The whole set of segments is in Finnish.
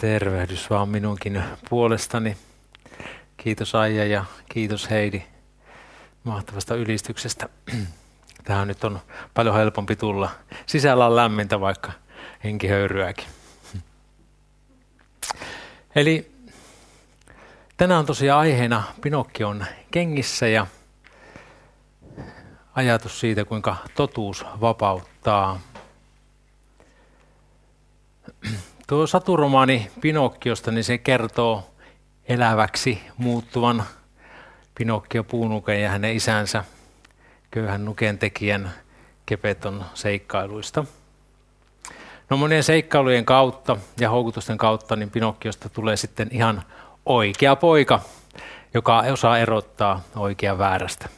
Tervehdys vaan minunkin puolestani. Kiitos Aija ja kiitos Heidi mahtavasta ylistyksestä. Tähän nyt on paljon helpompi tulla. Sisällä on lämmintä, vaikka henki höyryäkin. Eli tänään on tosiaan aiheena Pinokkion kengissä ja ajatus siitä, kuinka totuus vapauttaa. Tuo saturomaani Pinokkiosta, niin se kertoo eläväksi muuttuvan Pinokkio Puunuken ja hänen isänsä köyhän nuken tekijän kepeton seikkailuista. No monien seikkailujen kautta ja houkutusten kautta niin Pinokkiosta tulee sitten ihan oikea poika, joka osaa erottaa oikea väärästä.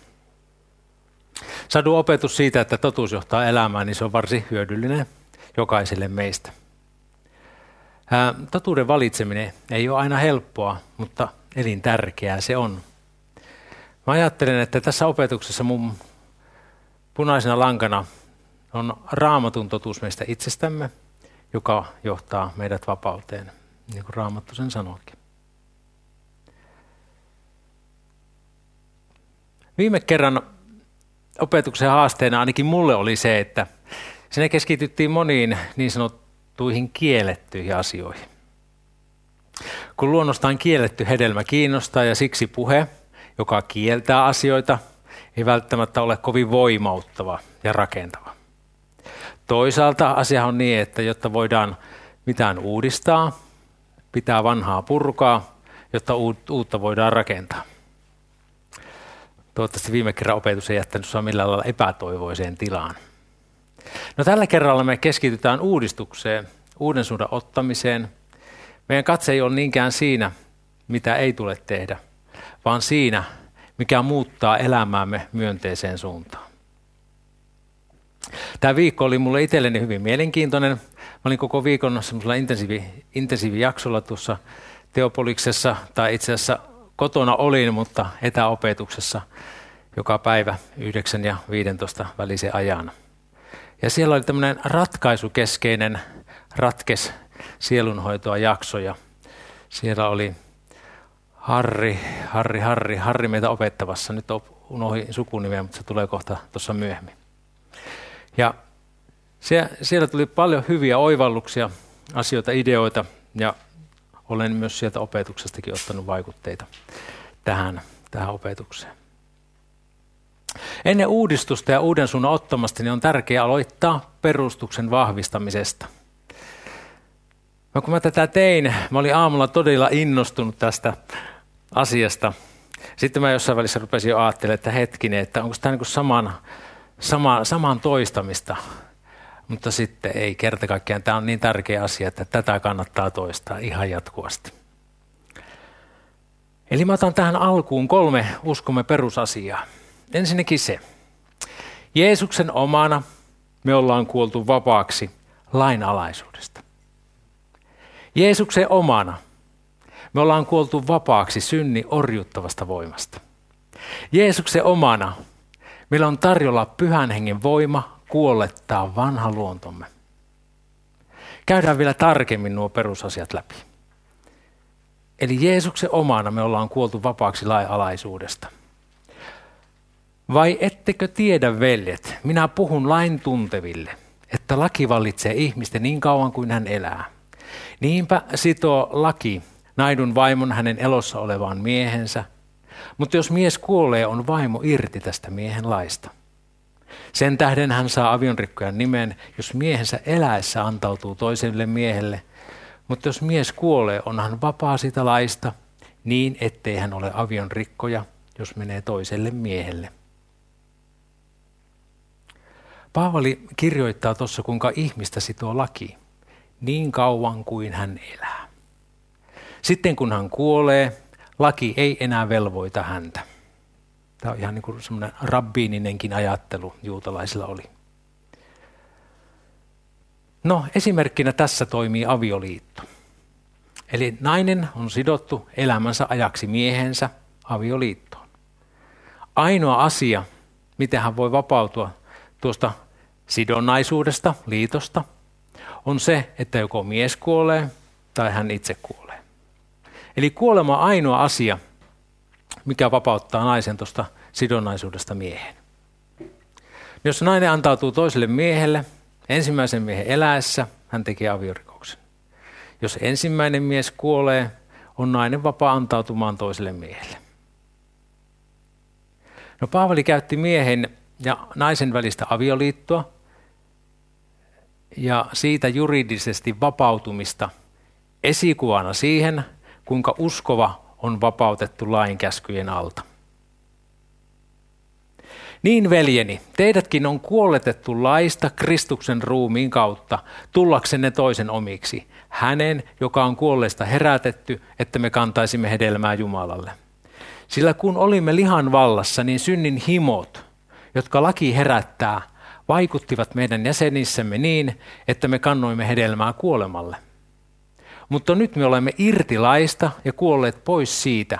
Sadun opetus siitä, että totuus johtaa elämään, niin se on varsin hyödyllinen jokaiselle meistä. Totuuden valitseminen ei ole aina helppoa, mutta elintärkeää se on. Mä ajattelen, että tässä opetuksessa mun punaisena lankana on raamatun totuus meistä itsestämme, joka johtaa meidät vapauteen, niin kuin raamattu sen sanoikin. Viime kerran opetuksen haasteena ainakin mulle oli se, että sinne keskityttiin moniin niin sanottuihin kiellettyihin asioihin. Kun luonnostaan kielletty hedelmä kiinnostaa ja siksi puhe, joka kieltää asioita, ei välttämättä ole kovin voimauttava ja rakentava. Toisaalta asia on niin, että jotta voidaan mitään uudistaa, pitää vanhaa purkaa, jotta uutta voidaan rakentaa. Toivottavasti viime kerran opetus ei jättänyt sinua millään lailla epätoivoiseen tilaan. No tällä kerralla me keskitytään uudistukseen, uuden suunnan ottamiseen. Meidän katse ei ole niinkään siinä, mitä ei tule tehdä, vaan siinä, mikä muuttaa elämäämme myönteiseen suuntaan. Tämä viikko oli mulle itselleni hyvin mielenkiintoinen. Mä olin koko viikon semmoisella intensiivi, intensiivijaksolla tuossa Teopoliksessa, tai itse asiassa kotona olin, mutta etäopetuksessa joka päivä 9 ja 15 välisen ajan. Ja siellä oli tämmöinen ratkaisukeskeinen ratkes sielunhoitoa jakso ja siellä oli Harri, Harri, Harri, Harri meitä opettavassa. Nyt unohdin sukunimeä, mutta se tulee kohta tuossa myöhemmin. Ja siellä tuli paljon hyviä oivalluksia, asioita, ideoita ja olen myös sieltä opetuksestakin ottanut vaikutteita tähän, tähän opetukseen. Ennen uudistusta ja uuden suunnan ottamasta niin on tärkeää aloittaa perustuksen vahvistamisesta. No kun mä tätä tein, mä olin aamulla todella innostunut tästä asiasta. Sitten mä jossain välissä rupesin jo ajattelemaan, että hetkinen, että onko tämä niin saman, sama, saman toistamista. Mutta sitten ei kerta kaikkiaan. Tämä on niin tärkeä asia, että tätä kannattaa toistaa ihan jatkuvasti. Eli mä otan tähän alkuun kolme uskomme perusasiaa. Ensinnäkin se. Jeesuksen omana me ollaan kuoltu vapaaksi lainalaisuudesta. Jeesuksen omana me ollaan kuoltu vapaaksi synni orjuttavasta voimasta. Jeesuksen omana meillä on tarjolla pyhän hengen voima kuollettaa vanha luontomme. Käydään vielä tarkemmin nuo perusasiat läpi. Eli Jeesuksen omana me ollaan kuoltu vapaaksi lain alaisuudesta. Vai ettekö tiedä, veljet, minä puhun lain tunteville, että laki vallitsee ihmisten niin kauan kuin hän elää. Niinpä sitoo laki naidun vaimon hänen elossa olevaan miehensä, mutta jos mies kuolee, on vaimo irti tästä miehen laista. Sen tähden hän saa avionrikkojan nimen, jos miehensä eläessä antautuu toiselle miehelle, mutta jos mies kuolee, on hän vapaa sitä laista, niin ettei hän ole avionrikkoja, jos menee toiselle miehelle. Paavali kirjoittaa tuossa, kuinka ihmistä sitoo laki niin kauan kuin hän elää. Sitten kun hän kuolee, laki ei enää velvoita häntä. Tämä on ihan niin kuin semmoinen rabbiininenkin ajattelu juutalaisilla oli. No esimerkkinä tässä toimii avioliitto. Eli nainen on sidottu elämänsä ajaksi miehensä avioliittoon. Ainoa asia, miten hän voi vapautua tuosta sidonnaisuudesta, liitosta, on se, että joko mies kuolee tai hän itse kuolee. Eli kuolema on ainoa asia, mikä vapauttaa naisen tuosta sidonnaisuudesta miehen. Jos nainen antautuu toiselle miehelle, ensimmäisen miehen eläessä, hän tekee aviorikoksen. Jos ensimmäinen mies kuolee, on nainen vapaa antautumaan toiselle miehelle. No Paavali käytti miehen ja naisen välistä avioliittoa ja siitä juridisesti vapautumista esikuvana siihen, kuinka uskova on vapautettu lain käskyjen alta. Niin veljeni, teidätkin on kuolletettu laista Kristuksen ruumiin kautta, tullaksenne toisen omiksi, hänen, joka on kuolleesta herätetty, että me kantaisimme hedelmää Jumalalle. Sillä kun olimme lihan vallassa, niin synnin himot, jotka laki herättää, vaikuttivat meidän jäsenissämme niin, että me kannoimme hedelmää kuolemalle. Mutta nyt me olemme irti laista ja kuolleet pois siitä,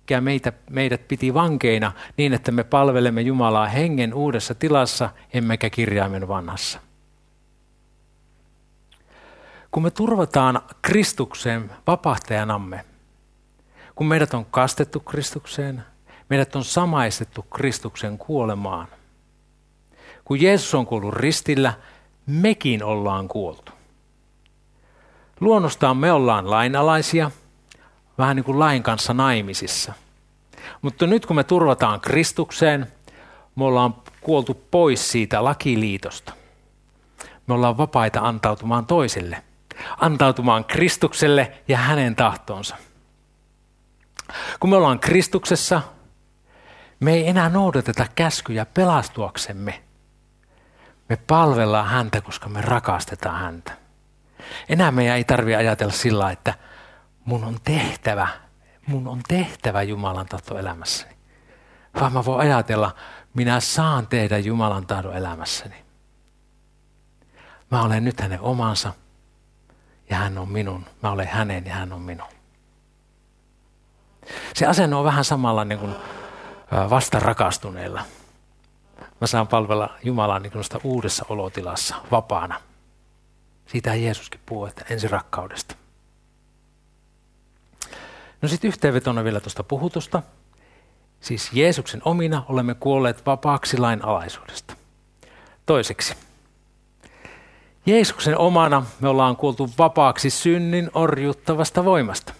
mikä meitä, meidät piti vankeina niin, että me palvelemme Jumalaa hengen uudessa tilassa, emmekä kirjaimen vanhassa. Kun me turvataan Kristukseen vapahtajanamme, kun meidät on kastettu Kristukseen, meidät on samaistettu Kristuksen kuolemaan. Kun Jeesus on kuollut ristillä, mekin ollaan kuoltu. Luonnostaan me ollaan lainalaisia, vähän niin kuin lain kanssa naimisissa. Mutta nyt kun me turvataan Kristukseen, me ollaan kuoltu pois siitä lakiliitosta. Me ollaan vapaita antautumaan toiselle, antautumaan Kristukselle ja hänen tahtonsa. Kun me ollaan Kristuksessa, me ei enää noudateta käskyjä pelastuaksemme. Me palvellaan häntä, koska me rakastetaan häntä. Enää meidän ei tarvitse ajatella sillä, että mun on tehtävä, mun on tehtävä Jumalan tahto elämässäni. Vaan mä voin ajatella, minä saan tehdä Jumalan tahdon elämässäni. Mä olen nyt hänen omansa ja hän on minun. Mä olen hänen ja hän on minun. Se asenne on vähän samalla niin kuin vastarakastuneilla. Mä saan palvella Jumalaa niin uudessa olotilassa, vapaana. Siitä Jeesuskin puhuu, että ensirakkaudesta. No sitten yhteenvetona vielä tuosta puhutusta. Siis Jeesuksen omina olemme kuolleet vapaaksi lain alaisuudesta. Toiseksi, Jeesuksen omana me ollaan kuoltu vapaaksi synnin orjuttavasta voimasta.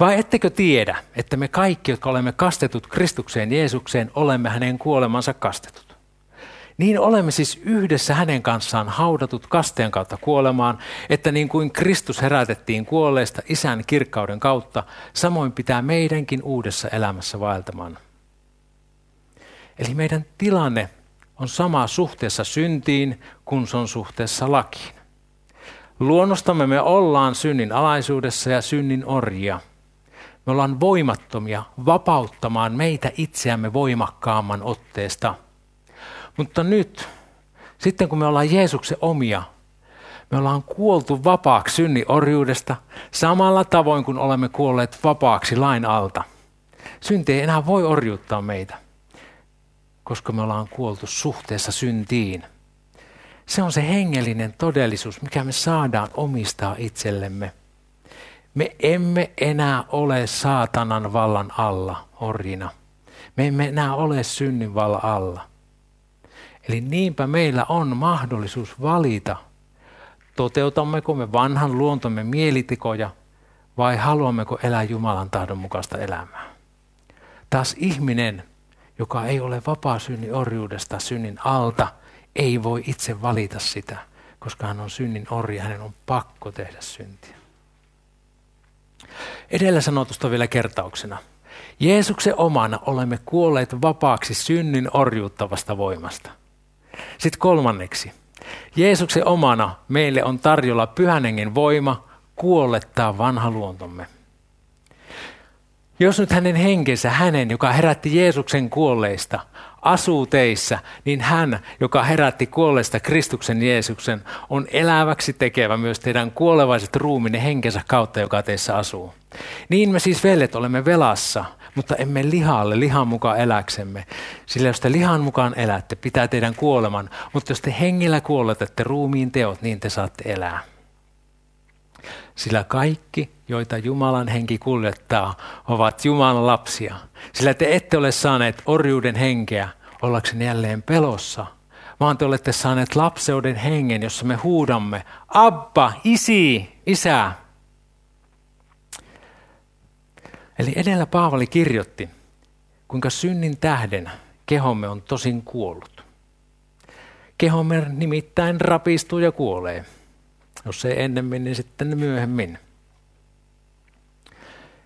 Vai ettekö tiedä, että me kaikki, jotka olemme kastetut Kristukseen Jeesukseen, olemme hänen kuolemansa kastetut? Niin olemme siis yhdessä hänen kanssaan haudatut kasteen kautta kuolemaan, että niin kuin Kristus herätettiin kuolleesta isän kirkkauden kautta, samoin pitää meidänkin uudessa elämässä vaeltamaan. Eli meidän tilanne on sama suhteessa syntiin kuin se on suhteessa lakiin. Luonnostamme me ollaan synnin alaisuudessa ja synnin orjia – me ollaan voimattomia vapauttamaan meitä itseämme voimakkaamman otteesta. Mutta nyt, sitten kun me ollaan Jeesuksen omia, me ollaan kuoltu vapaaksi synnin orjuudesta samalla tavoin kuin olemme kuolleet vapaaksi lain alta. Synti ei enää voi orjuuttaa meitä, koska me ollaan kuoltu suhteessa syntiin. Se on se hengellinen todellisuus, mikä me saadaan omistaa itsellemme – me emme enää ole saatanan vallan alla orjina. Me emme enää ole synnin vallan alla. Eli niinpä meillä on mahdollisuus valita, toteutammeko me vanhan luontomme mielitikoja vai haluammeko elää Jumalan tahdon mukaista elämää. Taas ihminen, joka ei ole vapaa synnin orjuudesta, synnin alta, ei voi itse valita sitä, koska hän on synnin orja, hänen on pakko tehdä syntiä. Edellä sanotusta vielä kertauksena. Jeesuksen omana olemme kuolleet vapaaksi synnin orjuuttavasta voimasta. Sitten kolmanneksi. Jeesuksen omana meille on tarjolla pyhänengen voima kuollettaa vanha luontomme. Jos nyt hänen henkensä, hänen, joka herätti Jeesuksen kuolleista, asuu teissä, niin hän, joka herätti kuolleista Kristuksen Jeesuksen, on eläväksi tekevä myös teidän kuolevaiset ruumine henkensä kautta, joka teissä asuu. Niin me siis veljet olemme velassa, mutta emme lihalle, lihan mukaan eläksemme. Sillä jos te lihan mukaan elätte, pitää teidän kuoleman, mutta jos te hengillä kuolletette ruumiin teot, niin te saatte elää. sillä kaikki, joita Jumalan henki kuljettaa, ovat Jumalan lapsia. Sillä te ette ole saaneet orjuuden henkeä ollaksenne jälleen pelossa, vaan te olette saaneet lapseuden hengen, jossa me huudamme, Abba, isi, isä. Eli edellä Paavali kirjoitti, kuinka synnin tähden kehomme on tosin kuollut. Kehomme nimittäin rapistuu ja kuolee. Jos ei ennemmin, niin sitten myöhemmin.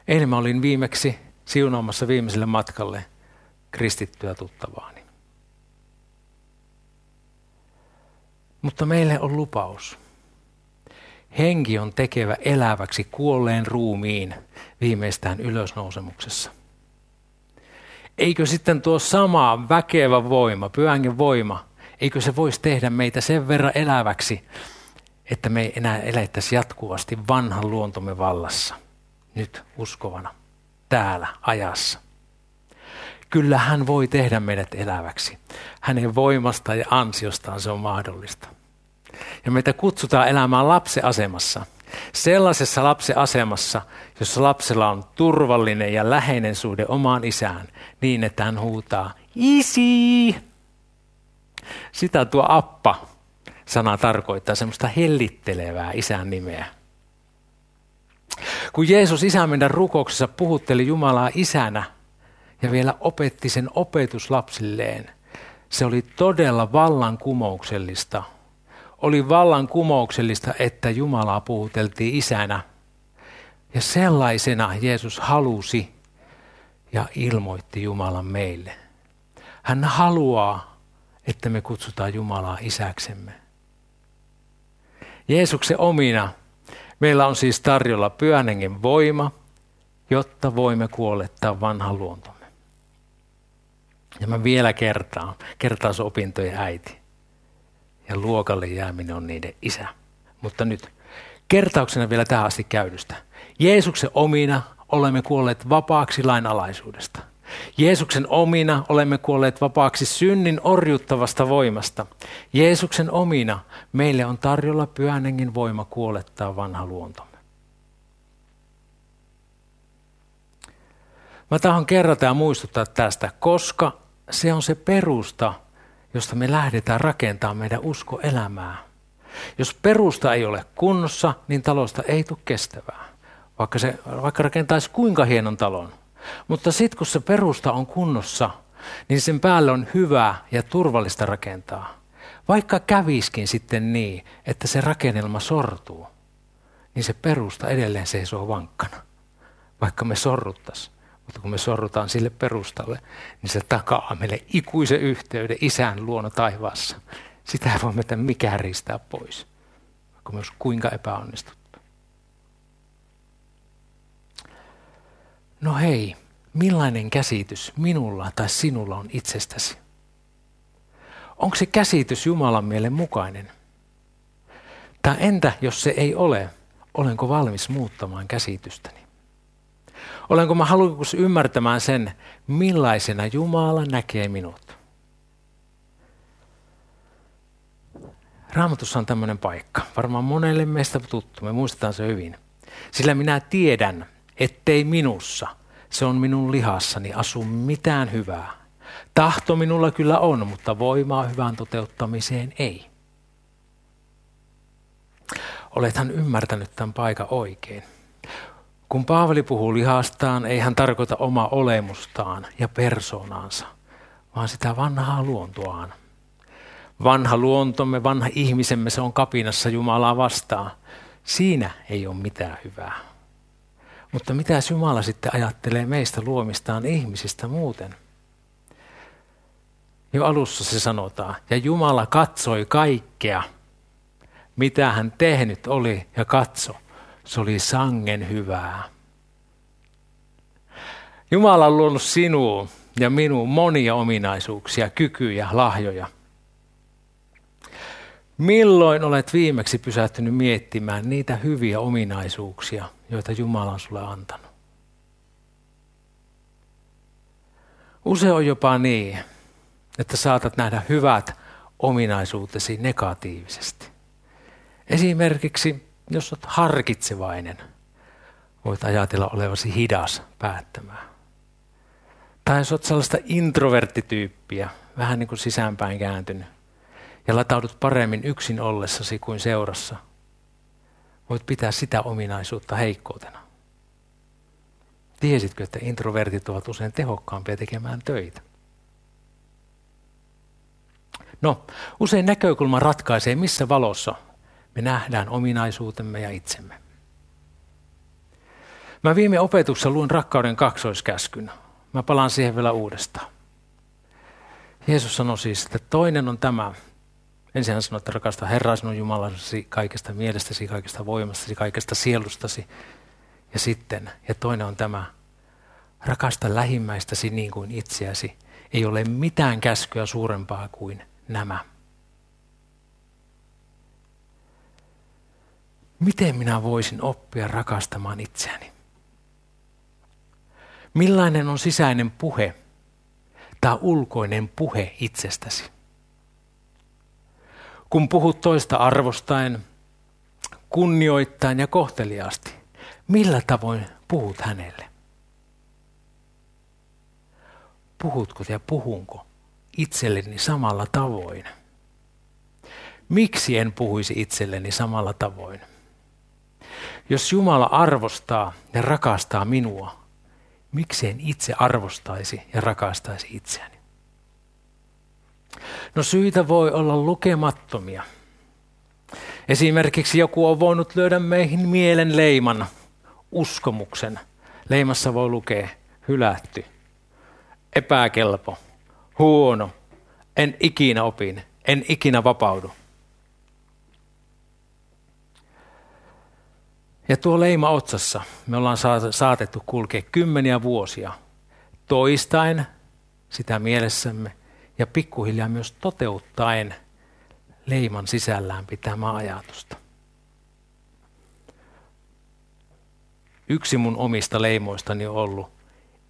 Eilen mä olin viimeksi siunaamassa viimeiselle matkalle kristittyä tuttavaani. Mutta meille on lupaus. Henki on tekevä eläväksi kuolleen ruumiin viimeistään ylösnousemuksessa. Eikö sitten tuo sama väkevä voima, pyhängen voima, eikö se voisi tehdä meitä sen verran eläväksi, että me ei enää elettäisi jatkuvasti vanhan luontomme vallassa, nyt uskovana, täällä ajassa. Kyllä hän voi tehdä meidät eläväksi. Hänen voimasta ja ansiostaan se on mahdollista. Ja meitä kutsutaan elämään lapseasemassa. Sellaisessa lapseasemassa, jossa lapsella on turvallinen ja läheinen suhde omaan isään, niin että hän huutaa, isi! Sitä tuo appa sana tarkoittaa semmoista hellittelevää isän nimeä. Kun Jeesus isän meidän rukouksessa puhutteli Jumalaa isänä ja vielä opetti sen opetuslapsilleen, se oli todella vallankumouksellista. Oli vallankumouksellista, että Jumalaa puhuteltiin isänä. Ja sellaisena Jeesus halusi ja ilmoitti Jumalan meille. Hän haluaa, että me kutsutaan Jumalaa isäksemme. Jeesuksen omina meillä on siis tarjolla pyhän voima, jotta voimme kuolettaa vanhan luontomme. Ja mä vielä kertaan, kertausopintojen äiti. Ja luokalle jääminen on niiden isä. Mutta nyt kertauksena vielä tähän asti käydystä. Jeesuksen omina olemme kuolleet vapaaksi lainalaisuudesta – Jeesuksen omina olemme kuolleet vapaaksi synnin orjuttavasta voimasta. Jeesuksen omina meille on tarjolla pyhänengin voima kuolettaa vanha luontomme. Mä tahon kerrata ja muistuttaa tästä, koska se on se perusta, josta me lähdetään rakentamaan meidän uskoelämää. Jos perusta ei ole kunnossa, niin talosta ei tule kestävää. Vaikka, se, vaikka rakentaisi kuinka hienon talon, mutta sitten kun se perusta on kunnossa, niin sen päälle on hyvä ja turvallista rakentaa. Vaikka käviskin sitten niin, että se rakennelma sortuu, niin se perusta edelleen seisoo vankkana. Vaikka me sorruttaisiin. Mutta kun me sorrutaan sille perustalle, niin se takaa meille ikuisen yhteyden isän luona taivaassa. Sitä ei voi meitä mikään riistää pois, vaikka me kuinka epäonnistut. No hei, millainen käsitys minulla tai sinulla on itsestäsi? Onko se käsitys Jumalan mielen mukainen? Tai entä jos se ei ole, olenko valmis muuttamaan käsitystäni? Olenko mä halukas ymmärtämään sen, millaisena Jumala näkee minut? Raamatussa on tämmöinen paikka, varmaan monelle meistä tuttu, me muistetaan se hyvin. Sillä minä tiedän, ettei minussa, se on minun lihassani, asu mitään hyvää. Tahto minulla kyllä on, mutta voimaa hyvän toteuttamiseen ei. Olethan ymmärtänyt tämän paikan oikein. Kun Paavali puhuu lihastaan, ei hän tarkoita oma olemustaan ja persoonaansa, vaan sitä vanhaa luontoaan. Vanha luontomme, vanha ihmisemme, se on kapinassa Jumalaa vastaan. Siinä ei ole mitään hyvää. Mutta mitä Jumala sitten ajattelee meistä luomistaan ihmisistä muuten? Jo alussa se sanotaan, ja Jumala katsoi kaikkea, mitä hän tehnyt oli ja katso. Se oli sangen hyvää. Jumala on luonut sinuun ja minuun monia ominaisuuksia, kykyjä, lahjoja. Milloin olet viimeksi pysähtynyt miettimään niitä hyviä ominaisuuksia, joita Jumala on sulle antanut? Usein on jopa niin, että saatat nähdä hyvät ominaisuutesi negatiivisesti. Esimerkiksi jos olet harkitsevainen, voit ajatella olevasi hidas päättämään. Tai jos olet sellaista introverttityyppiä, vähän niin kuin sisäänpäin kääntynyt, ja lataudut paremmin yksin ollessasi kuin seurassa, voit pitää sitä ominaisuutta heikkoutena. Tiesitkö, että introvertit ovat usein tehokkaampia tekemään töitä? No, usein näkökulma ratkaisee, missä valossa me nähdään ominaisuutemme ja itsemme. Mä viime opetuksessa luin rakkauden kaksoiskäskyn. Mä palaan siihen vielä uudestaan. Jeesus sanoi siis, että toinen on tämä. Ensin hän sanoi, että rakasta Herraa sinun Jumalasi kaikesta mielestäsi, kaikesta voimastasi, kaikesta sielustasi. Ja sitten, ja toinen on tämä, rakasta lähimmäistäsi niin kuin itseäsi. Ei ole mitään käskyä suurempaa kuin nämä. Miten minä voisin oppia rakastamaan itseäni? Millainen on sisäinen puhe tai ulkoinen puhe itsestäsi? Kun puhut toista arvostaen, kunnioittain ja kohteliaasti, millä tavoin puhut hänelle? Puhutko ja puhunko itselleni samalla tavoin? Miksi en puhuisi itselleni samalla tavoin? Jos Jumala arvostaa ja rakastaa minua, miksi en itse arvostaisi ja rakastaisi itseäni? No syitä voi olla lukemattomia. Esimerkiksi joku on voinut löydä meihin mielen leiman, uskomuksen. Leimassa voi lukea hylätty, epäkelpo, huono, en ikinä opin, en ikinä vapaudu. Ja tuo leima otsassa me ollaan saatettu kulkea kymmeniä vuosia toistaen sitä mielessämme ja pikkuhiljaa myös toteuttaen leiman sisällään pitämää ajatusta. Yksi mun omista leimoistani on ollut,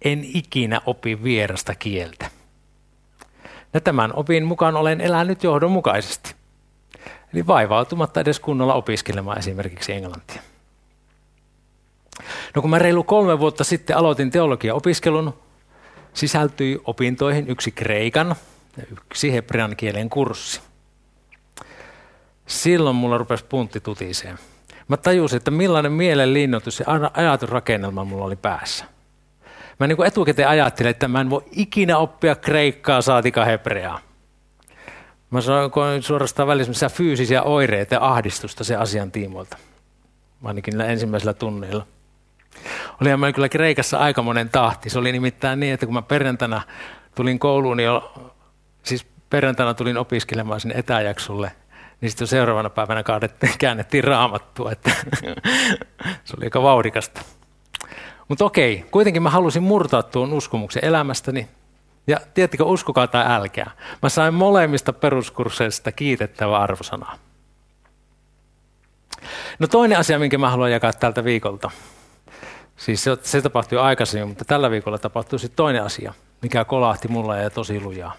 en ikinä opi vierasta kieltä. Ja tämän opin mukaan olen elänyt johdonmukaisesti. Eli vaivautumatta edes kunnolla opiskelemaan esimerkiksi englantia. No kun mä reilu kolme vuotta sitten aloitin teologia-opiskelun, sisältyi opintoihin yksi kreikan yksi hebrean kielen kurssi. Silloin mulla rupesi puntti tutiseen. Mä tajusin, että millainen mielen linnoitus ja ajatusrakennelma mulla oli päässä. Mä niin etukäteen ajattelin, että mä en voi ikinä oppia kreikkaa saatika hebreaa. Mä sanoin suorastaan välissä fyysisiä oireita ja ahdistusta se asian tiimoilta. Ainakin ensimmäisellä tunnilla. Oli mä kyllä Kreikassa aika monen tahti. Se oli nimittäin niin, että kun mä perjantaina tulin kouluun, niin siis perjantaina tulin opiskelemaan sinne etäjaksolle, niin sitten seuraavana päivänä käännettiin raamattua, että se oli aika vauhdikasta. Mutta okei, kuitenkin mä halusin murtaa tuon uskomuksen elämästäni. Ja tiedättekö, uskokaa tai älkää. Mä sain molemmista peruskursseista kiitettävä arvosanaa. No toinen asia, minkä mä haluan jakaa tältä viikolta, Siis se, se tapahtui aikaisemmin, mutta tällä viikolla tapahtui sitten toinen asia, mikä kolahti mulla ja tosi lujaa.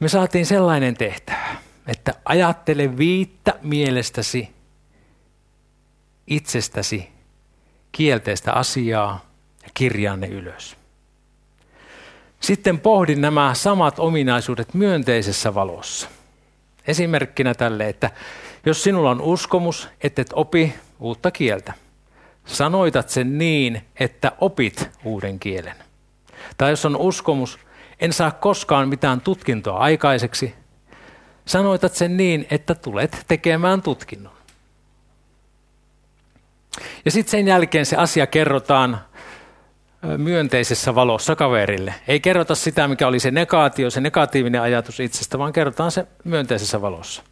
Me saatiin sellainen tehtävä, että ajattele viittä mielestäsi itsestäsi kielteistä asiaa ja kirjaa ne ylös. Sitten pohdin nämä samat ominaisuudet myönteisessä valossa. Esimerkkinä tälle, että jos sinulla on uskomus, että et opi uutta kieltä – sanoitat sen niin, että opit uuden kielen. Tai jos on uskomus, en saa koskaan mitään tutkintoa aikaiseksi, sanoitat sen niin, että tulet tekemään tutkinnon. Ja sitten sen jälkeen se asia kerrotaan myönteisessä valossa kaverille. Ei kerrota sitä, mikä oli se negaatio, se negatiivinen ajatus itsestä, vaan kerrotaan se myönteisessä valossa.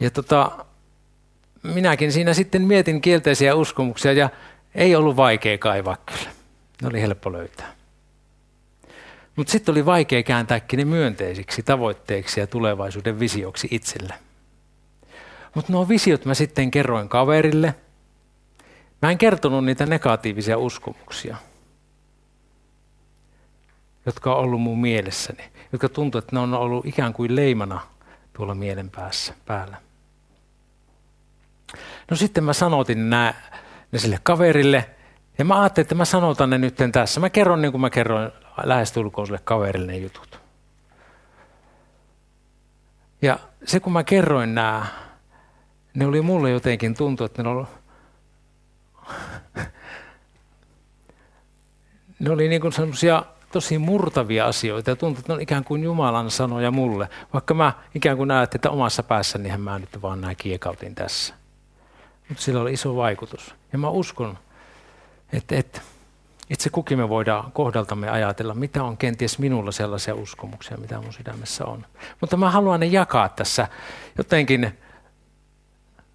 Ja tota, minäkin siinä sitten mietin kielteisiä uskomuksia ja ei ollut vaikea kaivaa kyllä. Ne oli helppo löytää. Mutta sitten oli vaikea kääntääkin ne myönteisiksi tavoitteiksi ja tulevaisuuden visioksi itselle. Mutta nuo visiot mä sitten kerroin kaverille. Mä en kertonut niitä negatiivisia uskomuksia, jotka on ollut mun mielessäni, jotka tuntuu, että ne on ollut ikään kuin leimana tuolla mielen päässä, päällä. No sitten mä sanotin nämä, ne sille kaverille, ja mä ajattelin, että mä sanotan ne nyt tässä. Mä kerron niin kuin mä kerroin lähestulkoon sille kaverille ne jutut. Ja se kun mä kerroin nämä, ne oli mulle jotenkin tuntu, että ne oli, ne oli niin semmoisia tosi murtavia asioita ja tuntui, että ne on ikään kuin Jumalan sanoja mulle. Vaikka mä ikään kuin näet, että omassa päässäni mä nyt vaan näin kiekautin tässä. Mutta sillä oli iso vaikutus. Ja mä uskon, että, että itse kukin me voidaan kohdaltamme ajatella, mitä on kenties minulla sellaisia uskomuksia, mitä mun sydämessä on. Mutta mä haluan ne jakaa tässä jotenkin,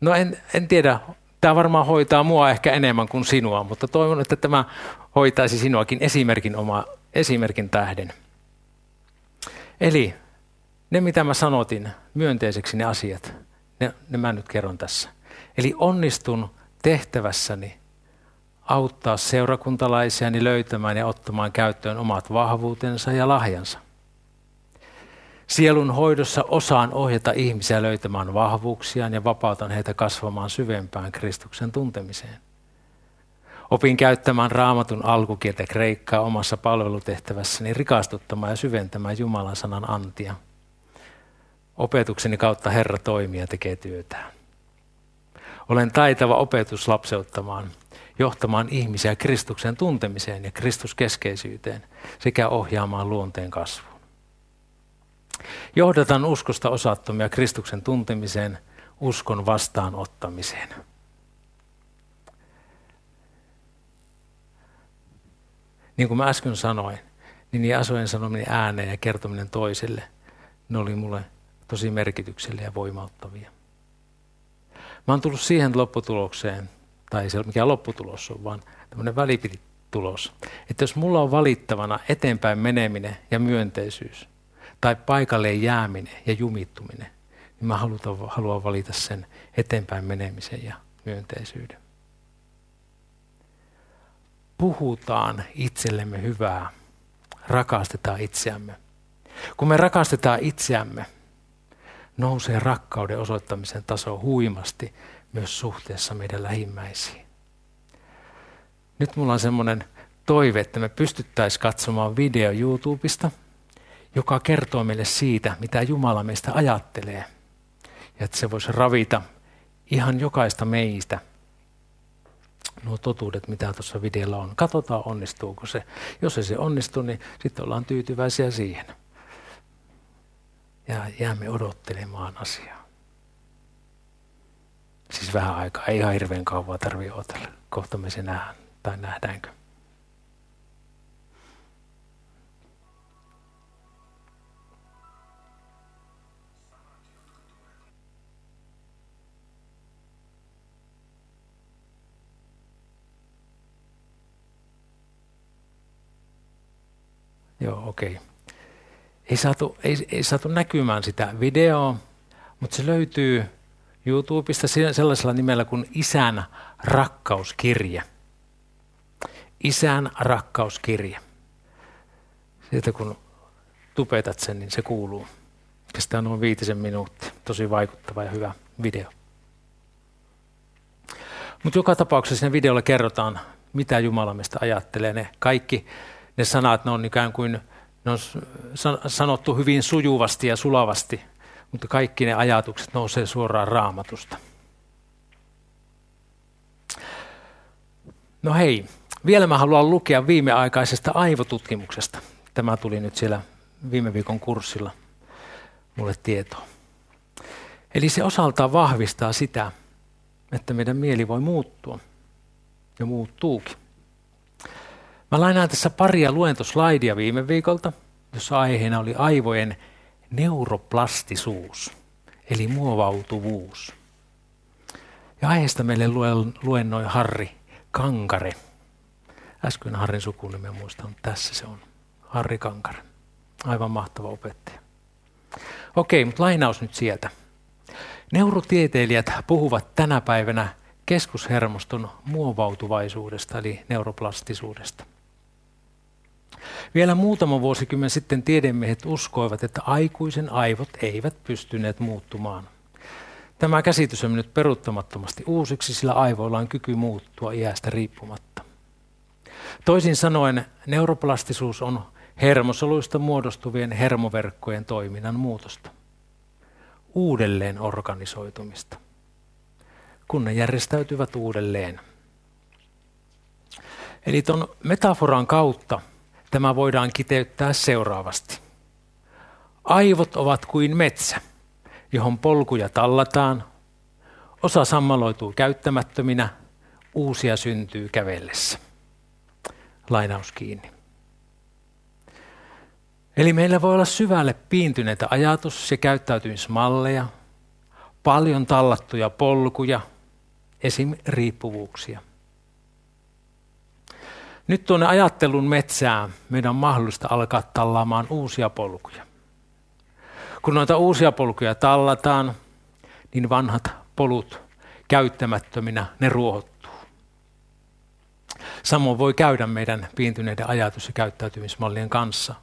no en, en tiedä, tämä varmaan hoitaa mua ehkä enemmän kuin sinua, mutta toivon, että tämä hoitaisi sinuakin esimerkin, oma, esimerkin tähden. Eli ne, mitä mä sanotin, myönteiseksi ne asiat, ne, ne mä nyt kerron tässä. Eli onnistun tehtävässäni auttaa seurakuntalaisiani löytämään ja ottamaan käyttöön omat vahvuutensa ja lahjansa. Sielun hoidossa osaan ohjata ihmisiä löytämään vahvuuksiaan ja vapautan heitä kasvamaan syvempään Kristuksen tuntemiseen. Opin käyttämään raamatun alkukieltä kreikkaa omassa palvelutehtävässäni rikastuttamaan ja syventämään Jumalan sanan antia. Opetukseni kautta Herra toimii ja tekee työtään. Olen taitava opetus lapseuttamaan, johtamaan ihmisiä Kristuksen tuntemiseen ja Kristuskeskeisyyteen sekä ohjaamaan luonteen kasvuun. Johdatan uskosta osattomia Kristuksen tuntemiseen, uskon vastaanottamiseen. Niin kuin mä äsken sanoin, niin, niin asojen sanominen ääneen ja kertominen toiselle, ne oli mulle tosi merkityksellisiä ja voimauttavia. Mä oon tullut siihen lopputulokseen, tai se mikä lopputulos on, vaan tämmöinen välipitulos. Että jos mulla on valittavana eteenpäin meneminen ja myönteisyys, tai paikalleen jääminen ja jumittuminen, niin mä haluan, haluan valita sen eteenpäin menemisen ja myönteisyyden. Puhutaan itsellemme hyvää, rakastetaan itseämme. Kun me rakastetaan itseämme, nousee rakkauden osoittamisen taso huimasti myös suhteessa meidän lähimmäisiin. Nyt mulla on semmoinen toive, että me pystyttäisiin katsomaan video YouTubesta, joka kertoo meille siitä, mitä Jumala meistä ajattelee. Ja että se voisi ravita ihan jokaista meistä nuo totuudet, mitä tuossa videolla on. Katsotaan, onnistuuko se. Jos ei se onnistu, niin sitten ollaan tyytyväisiä siihen ja jäämme odottelemaan asiaa. Siis vähän aikaa, ei ihan hirveän kauan tarvitse odotella. Kohta me se nähdään, tai nähdäänkö. Joo, okei. Okay ei saatu, ei, ei saatu näkymään sitä videoa, mutta se löytyy YouTubesta sellaisella nimellä kuin Isän rakkauskirja. Isän rakkauskirja. Siitä kun tupetat sen, niin se kuuluu. Kestää noin viitisen minuuttia. Tosi vaikuttava ja hyvä video. Mutta joka tapauksessa siinä videolla kerrotaan, mitä Jumala meistä ajattelee. Ne kaikki ne sanat, ne on ikään kuin ne on sanottu hyvin sujuvasti ja sulavasti, mutta kaikki ne ajatukset nousee suoraan raamatusta. No hei, vielä mä haluan lukea viimeaikaisesta aivotutkimuksesta. Tämä tuli nyt siellä viime viikon kurssilla mulle tietoa. Eli se osaltaan vahvistaa sitä, että meidän mieli voi muuttua ja muuttuukin. Mä lainaan tässä paria luentoslaidia viime viikolta, jossa aiheena oli aivojen neuroplastisuus, eli muovautuvuus. Ja aiheesta meille luennoi Harri Kankare. Äsken Harrin sukunimen muista, mutta tässä se on. Harri Kankare. Aivan mahtava opettaja. Okei, mutta lainaus nyt sieltä. Neurotieteilijät puhuvat tänä päivänä keskushermoston muovautuvaisuudesta eli neuroplastisuudesta. Vielä muutama vuosikymmen sitten tiedemiehet uskoivat, että aikuisen aivot eivät pystyneet muuttumaan. Tämä käsitys on nyt peruuttamattomasti uusiksi, sillä aivoilla on kyky muuttua iästä riippumatta. Toisin sanoen, neuroplastisuus on hermosoluista muodostuvien hermoverkkojen toiminnan muutosta. Uudelleen organisoitumista. Kun ne järjestäytyvät uudelleen. Eli tuon metaforan kautta Tämä voidaan kiteyttää seuraavasti. Aivot ovat kuin metsä, johon polkuja tallataan, osa sammaloituu käyttämättöminä, uusia syntyy kävellessä. Lainaus kiinni. Eli meillä voi olla syvälle piintyneitä ajatus- ja käyttäytymismalleja, paljon tallattuja polkuja, esim. riippuvuuksia – nyt tuonne ajattelun metsään meidän on mahdollista alkaa tallaamaan uusia polkuja. Kun noita uusia polkuja tallataan, niin vanhat polut käyttämättöminä ne ruohottuu. Samoin voi käydä meidän piintyneiden ajatus- ja käyttäytymismallien kanssa,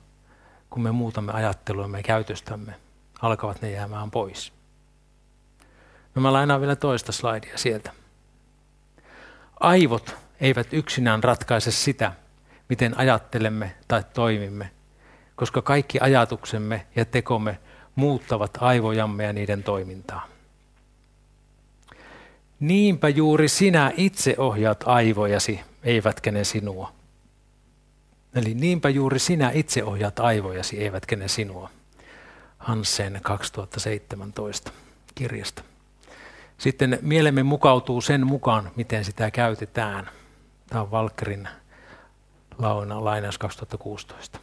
kun me muutamme ajatteluamme ja käytöstämme, alkavat ne jäämään pois. No mä lainaan vielä toista slaidia sieltä. Aivot eivät yksinään ratkaise sitä, miten ajattelemme tai toimimme, koska kaikki ajatuksemme ja tekomme muuttavat aivojamme ja niiden toimintaa. Niinpä juuri sinä itse ohjaat aivojasi, eivätkä ne sinua. Eli niinpä juuri sinä itse ohjaat aivojasi, eivätkä ne sinua. Hansen 2017 kirjasta. Sitten mielemme mukautuu sen mukaan, miten sitä käytetään – Tämä on Valkerin launa, lainaus 2016.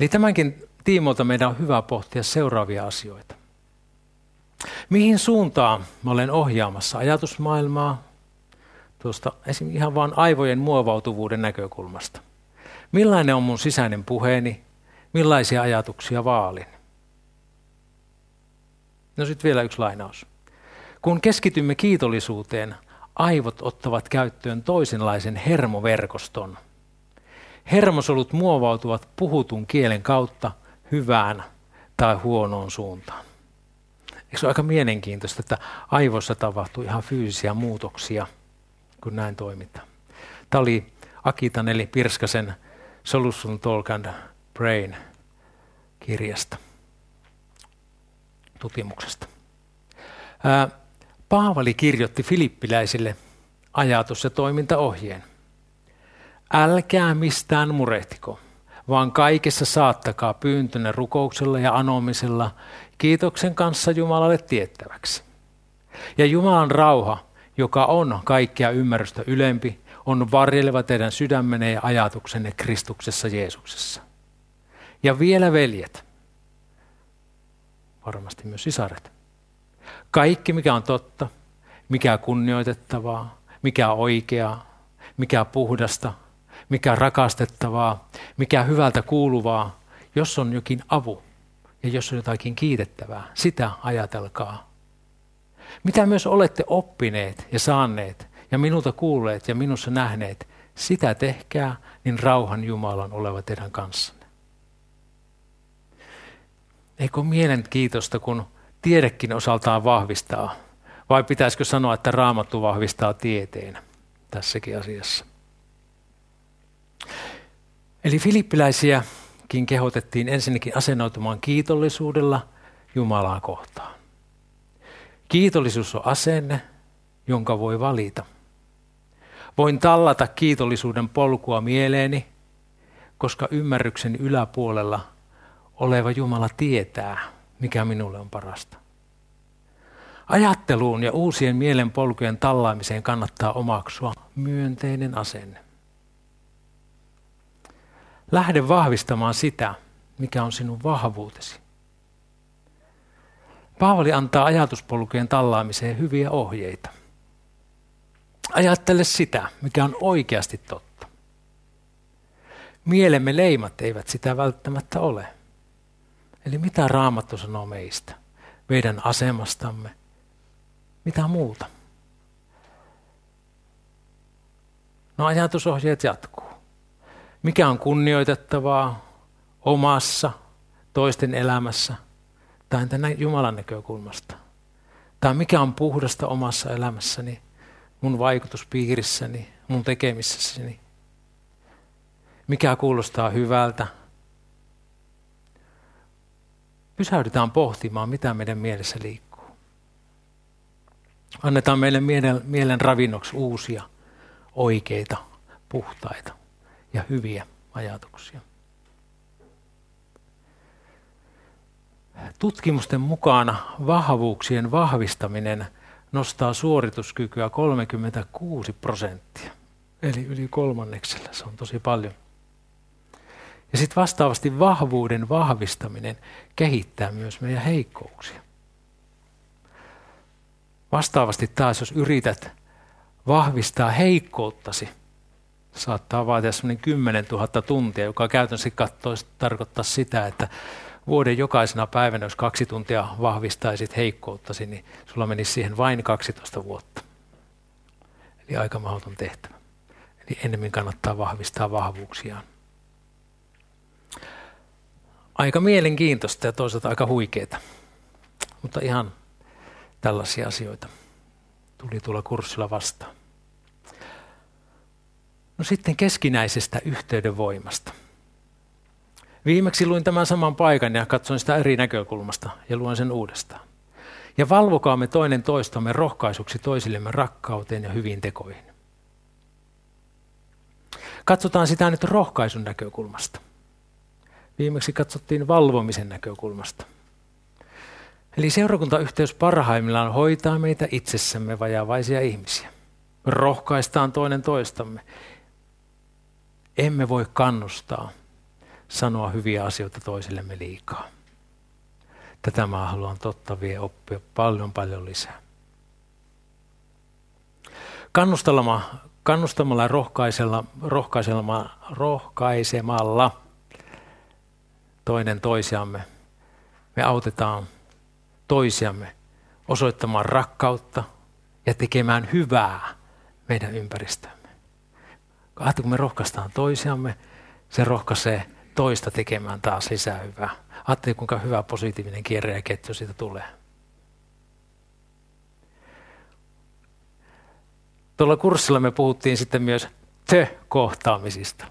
Eli tämänkin tiimolta meidän on hyvä pohtia seuraavia asioita. Mihin suuntaan mä olen ohjaamassa ajatusmaailmaa tuosta esimerkiksi ihan vain aivojen muovautuvuuden näkökulmasta? Millainen on mun sisäinen puheeni? Millaisia ajatuksia vaalin? No sitten vielä yksi lainaus. Kun keskitymme kiitollisuuteen, aivot ottavat käyttöön toisenlaisen hermoverkoston. Hermosolut muovautuvat puhutun kielen kautta hyvään tai huonoon suuntaan. Eikö se ole aika mielenkiintoista, että aivoissa tapahtuu ihan fyysisiä muutoksia, kun näin toimitaan? Tämä oli Akitan eli Pirskasen Solution Talk and Brain kirjasta, tutkimuksesta. Ää, Paavali kirjoitti filippiläisille ajatus- ja toimintaohjeen. Älkää mistään murehtiko, vaan kaikessa saattakaa pyyntönä rukouksella ja anomisella kiitoksen kanssa Jumalalle tiettäväksi. Ja Jumalan rauha, joka on kaikkea ymmärrystä ylempi, on varjeleva teidän sydämenne ja ajatuksenne Kristuksessa Jeesuksessa. Ja vielä veljet, varmasti myös sisaret, kaikki, mikä on totta, mikä on kunnioitettavaa, mikä on oikeaa, mikä on puhdasta, mikä on rakastettavaa, mikä on hyvältä kuuluvaa, jos on jokin avu ja jos on jotakin kiitettävää, sitä ajatelkaa. Mitä myös olette oppineet ja saaneet ja minulta kuulleet ja minussa nähneet, sitä tehkää, niin rauhan Jumalan oleva teidän kanssanne. Eikö ole mielenkiintoista, kun tiedekin osaltaan vahvistaa? Vai pitäisikö sanoa, että raamattu vahvistaa tieteen tässäkin asiassa? Eli filippiläisiäkin kehotettiin ensinnäkin asennoitumaan kiitollisuudella Jumalaa kohtaan. Kiitollisuus on asenne, jonka voi valita. Voin tallata kiitollisuuden polkua mieleeni, koska ymmärryksen yläpuolella oleva Jumala tietää – mikä minulle on parasta. Ajatteluun ja uusien mielenpolkujen tallaamiseen kannattaa omaksua myönteinen asenne. Lähde vahvistamaan sitä, mikä on sinun vahvuutesi. Paavali antaa ajatuspolkujen tallaamiseen hyviä ohjeita. Ajattele sitä, mikä on oikeasti totta. Mielemme leimat eivät sitä välttämättä ole. Eli mitä Raamattu sanoo meistä, meidän asemastamme, mitä muuta. No ajatusohjeet jatkuu. Mikä on kunnioitettavaa omassa, toisten elämässä, tai entä Jumalan näkökulmasta? Tai mikä on puhdasta omassa elämässäni, mun vaikutuspiirissäni, mun tekemisessäni? Mikä kuulostaa hyvältä, Pysähdytään pohtimaan, mitä meidän mielessä liikkuu. Annetaan meille mielen, mielen ravinnoksi uusia, oikeita, puhtaita ja hyviä ajatuksia. Tutkimusten mukana vahvuuksien vahvistaminen nostaa suorituskykyä 36 prosenttia, eli yli kolmanneksella. Se on tosi paljon. Ja sitten vastaavasti vahvuuden vahvistaminen kehittää myös meidän heikkouksia. Vastaavasti taas, jos yrität vahvistaa heikkouttasi, saattaa vaatia semmoinen 10 000 tuntia, joka käytännössä katsoisi tarkoittaa sitä, että vuoden jokaisena päivänä, jos kaksi tuntia vahvistaisit heikkouttasi, niin sulla menisi siihen vain 12 vuotta. Eli aika mahdoton tehtävä. Eli ennemmin kannattaa vahvistaa vahvuuksiaan. Aika mielenkiintoista ja toisaalta aika huikeeta. Mutta ihan tällaisia asioita tuli tuolla kurssilla vastaan. No sitten keskinäisestä yhteydenvoimasta. Viimeksi luin tämän saman paikan ja katsoin sitä eri näkökulmasta ja luen sen uudestaan. Ja valvokaamme toinen toistamme rohkaisuksi toisillemme rakkauteen ja hyvin tekoihin. Katsotaan sitä nyt rohkaisun näkökulmasta. Viimeksi katsottiin valvomisen näkökulmasta. Eli seurakuntayhteys parhaimmillaan hoitaa meitä itsessämme vajavaisia ihmisiä. Rohkaistaan toinen toistamme. Emme voi kannustaa sanoa hyviä asioita toisillemme liikaa. Tätä mä haluan totta vie oppia paljon paljon lisää. Kannustamalla, kannustamalla ja rohkaisemalla, rohkaisemalla, rohkaisemalla toinen toisiamme me autetaan toisiamme osoittamaan rakkautta ja tekemään hyvää meidän ympäristömme. kun me rohkaistaan toisiamme, se rohkaisee toista tekemään taas lisää hyvää. Ajattelin, kuinka hyvä positiivinen kierre ja ketju siitä tulee. Tuolla kurssilla me puhuttiin sitten myös tö-kohtaamisista.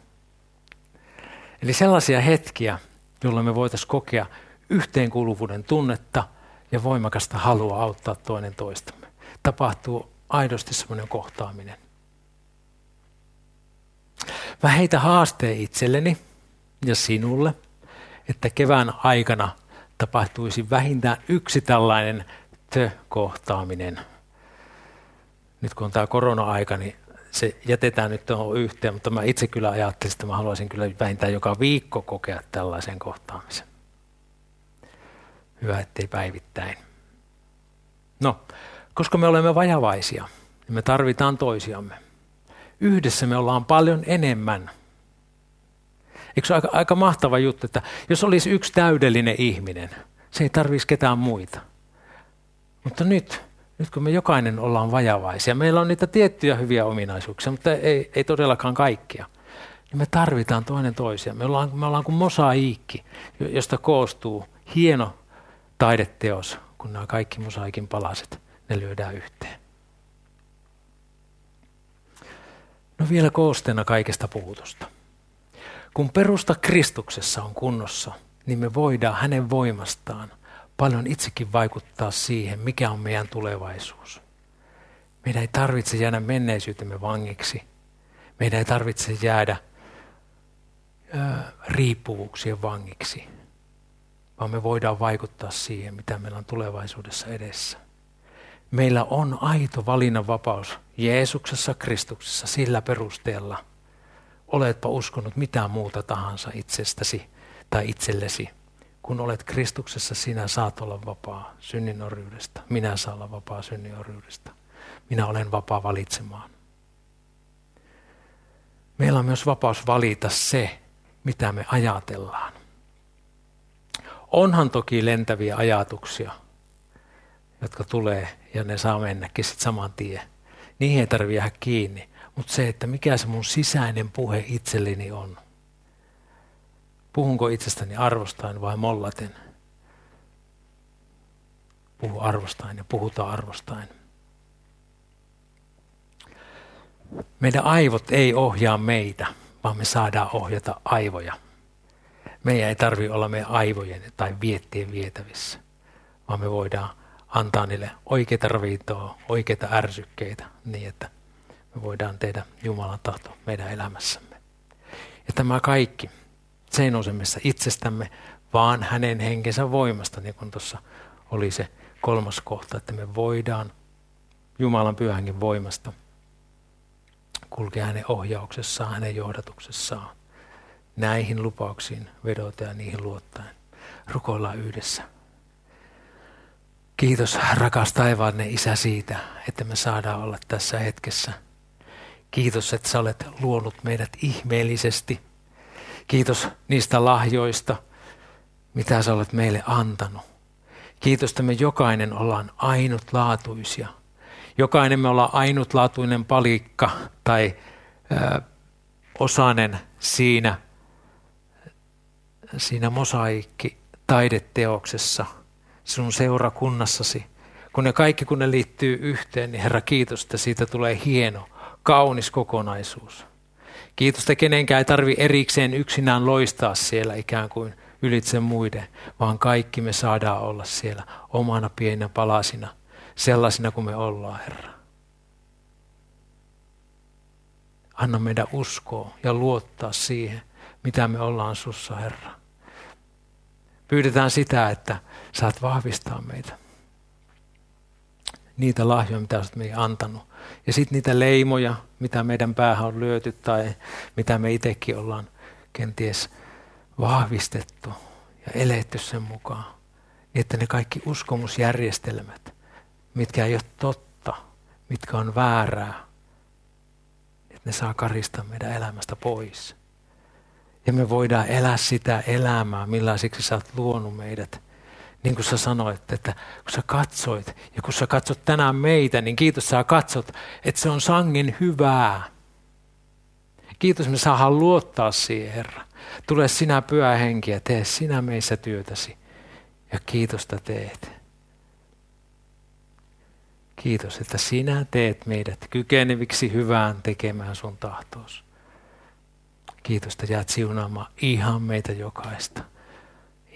Eli sellaisia hetkiä, jolloin me voitaisiin kokea yhteenkuuluvuuden tunnetta ja voimakasta halua auttaa toinen toistamme. Tapahtuu aidosti semmoinen kohtaaminen. Mä heitä haasteen itselleni ja sinulle, että kevään aikana tapahtuisi vähintään yksi tällainen tö-kohtaaminen. Nyt kun on tämä korona-aika, niin se jätetään nyt tuohon yhteen, mutta mä itse kyllä ajattelin, että mä haluaisin kyllä vähintään joka viikko kokea tällaisen kohtaamisen. Hyvä, ettei päivittäin. No, koska me olemme vajavaisia, niin me tarvitaan toisiamme. Yhdessä me ollaan paljon enemmän – Eikö se ole aika, aika mahtava juttu, että jos olisi yksi täydellinen ihminen, se ei tarvitsisi ketään muita. Mutta nyt, nyt kun me jokainen ollaan vajavaisia, meillä on niitä tiettyjä hyviä ominaisuuksia, mutta ei, ei todellakaan kaikkia, niin me tarvitaan toinen toisia. Me ollaan, me ollaan kuin mosaiikki, josta koostuu hieno taideteos, kun nämä kaikki mosaikin palaset, ne lyödään yhteen. No vielä koosteena kaikesta puhutusta. Kun perusta Kristuksessa on kunnossa, niin me voidaan hänen voimastaan paljon itsekin vaikuttaa siihen, mikä on meidän tulevaisuus. Meidän ei tarvitse jäädä menneisyytemme vangiksi. Meidän ei tarvitse jäädä ö, riippuvuuksien vangiksi, vaan me voidaan vaikuttaa siihen, mitä meillä on tulevaisuudessa edessä. Meillä on aito valinnanvapaus Jeesuksessa, Kristuksessa sillä perusteella – oletpa uskonut mitään muuta tahansa itsestäsi tai itsellesi. Kun olet Kristuksessa, sinä saat olla vapaa synninorjuudesta. Minä saan olla vapaa synninorjuudesta. Minä olen vapaa valitsemaan. Meillä on myös vapaus valita se, mitä me ajatellaan. Onhan toki lentäviä ajatuksia, jotka tulee ja ne saa mennäkin sitten saman tien. Niihin ei tarvitse jäädä kiinni. Mutta se, että mikä se mun sisäinen puhe itselleni on. Puhunko itsestäni arvostain vai mollaten? puhu arvostain ja puhutaan arvostain. Meidän aivot ei ohjaa meitä, vaan me saadaan ohjata aivoja. Meidän ei tarvi olla meidän aivojen tai viettien vietävissä, vaan me voidaan antaa niille oikeita ravintoa, oikeita ärsykkeitä, niin että me voidaan tehdä Jumalan tahto meidän elämässämme. Ja tämä kaikki, se ei nouse itsestämme, vaan hänen henkensä voimasta, niin kuin tuossa oli se kolmas kohta, että me voidaan Jumalan pyhänkin voimasta kulkea hänen ohjauksessaan, hänen johdatuksessaan. Näihin lupauksiin vedota ja niihin luottaen. Rukoillaan yhdessä. Kiitos rakas taivaanne Isä siitä, että me saadaan olla tässä hetkessä. Kiitos, että sä olet luonut meidät ihmeellisesti. Kiitos niistä lahjoista, mitä sä olet meille antanut. Kiitos, että me jokainen ollaan ainutlaatuisia. Jokainen me ollaan ainutlaatuinen palikka tai ö, osanen siinä, siinä mosaikki taideteoksessa – sinun seurakunnassasi. Kun ne kaikki, kun ne liittyy yhteen, niin Herra kiitos, että siitä tulee hieno, kaunis kokonaisuus. Kiitos, että kenenkään ei tarvi erikseen yksinään loistaa siellä ikään kuin ylitse muiden, vaan kaikki me saadaan olla siellä omana pienenä palasina, sellaisina kuin me ollaan, Herra. Anna meidän uskoa ja luottaa siihen, mitä me ollaan sussa, Herra. Pyydetään sitä, että saat vahvistaa meitä. Niitä lahjoja, mitä olet meille antanut. Ja sitten niitä leimoja, mitä meidän päähän on lyöty tai mitä me itsekin ollaan kenties vahvistettu ja eletty sen mukaan. Niin että ne kaikki uskomusjärjestelmät, mitkä ei ole totta, mitkä on väärää, että ne saa karistaa meidän elämästä pois. Ja me voidaan elää sitä elämää, millaisiksi sä oot luonut meidät. Niin kuin sä sanoit, että kun sä katsoit, ja kun sä katsot tänään meitä, niin kiitos sä katsot, että se on sangen hyvää. Kiitos, me saadaan luottaa siihen, Herra. Tule sinä pyhä henki ja tee sinä meissä työtäsi. Ja kiitosta teet. Kiitos, että sinä teet meidät kykeneviksi hyvään tekemään sun tahtoos. Kiitos, että jäät siunaamaan ihan meitä jokaista.